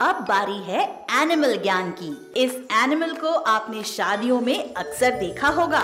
अब बारी है एनिमल ज्ञान की। इस एनिमल को आपने शादियों में अक्सर देखा होगा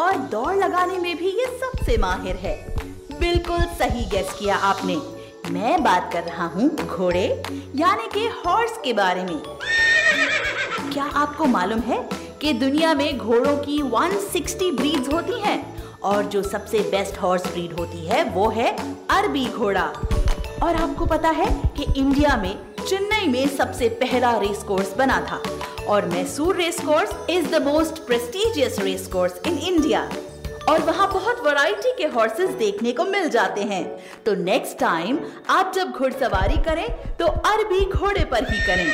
और दौड़ लगाने में भी ये सबसे माहिर है। बिल्कुल सही गेस किया आपने। मैं बात कर रहा हूँ घोड़े, यानी कि हॉर्स के बारे में। क्या आपको मालूम है कि दुनिया में घोड़ों की 160 ब्रीड्स होती हैं और जो सबसे बेस्ट हॉर्स ब्रीड होती है वो है अरबी घोड़ा। और आपको पता है कि इंडिया में चेन्नई में सबसे पहला रेस कोर्स बना था और Mysore race course is the most prestigious race course in India और वहाँ बहुत वैरायटी के हॉर्सेस देखने को मिल जाते हैं। तो नेक्स्ट टाइम आप जब घुड़सवारी करें तो अरबी घोड़े पर ही करें।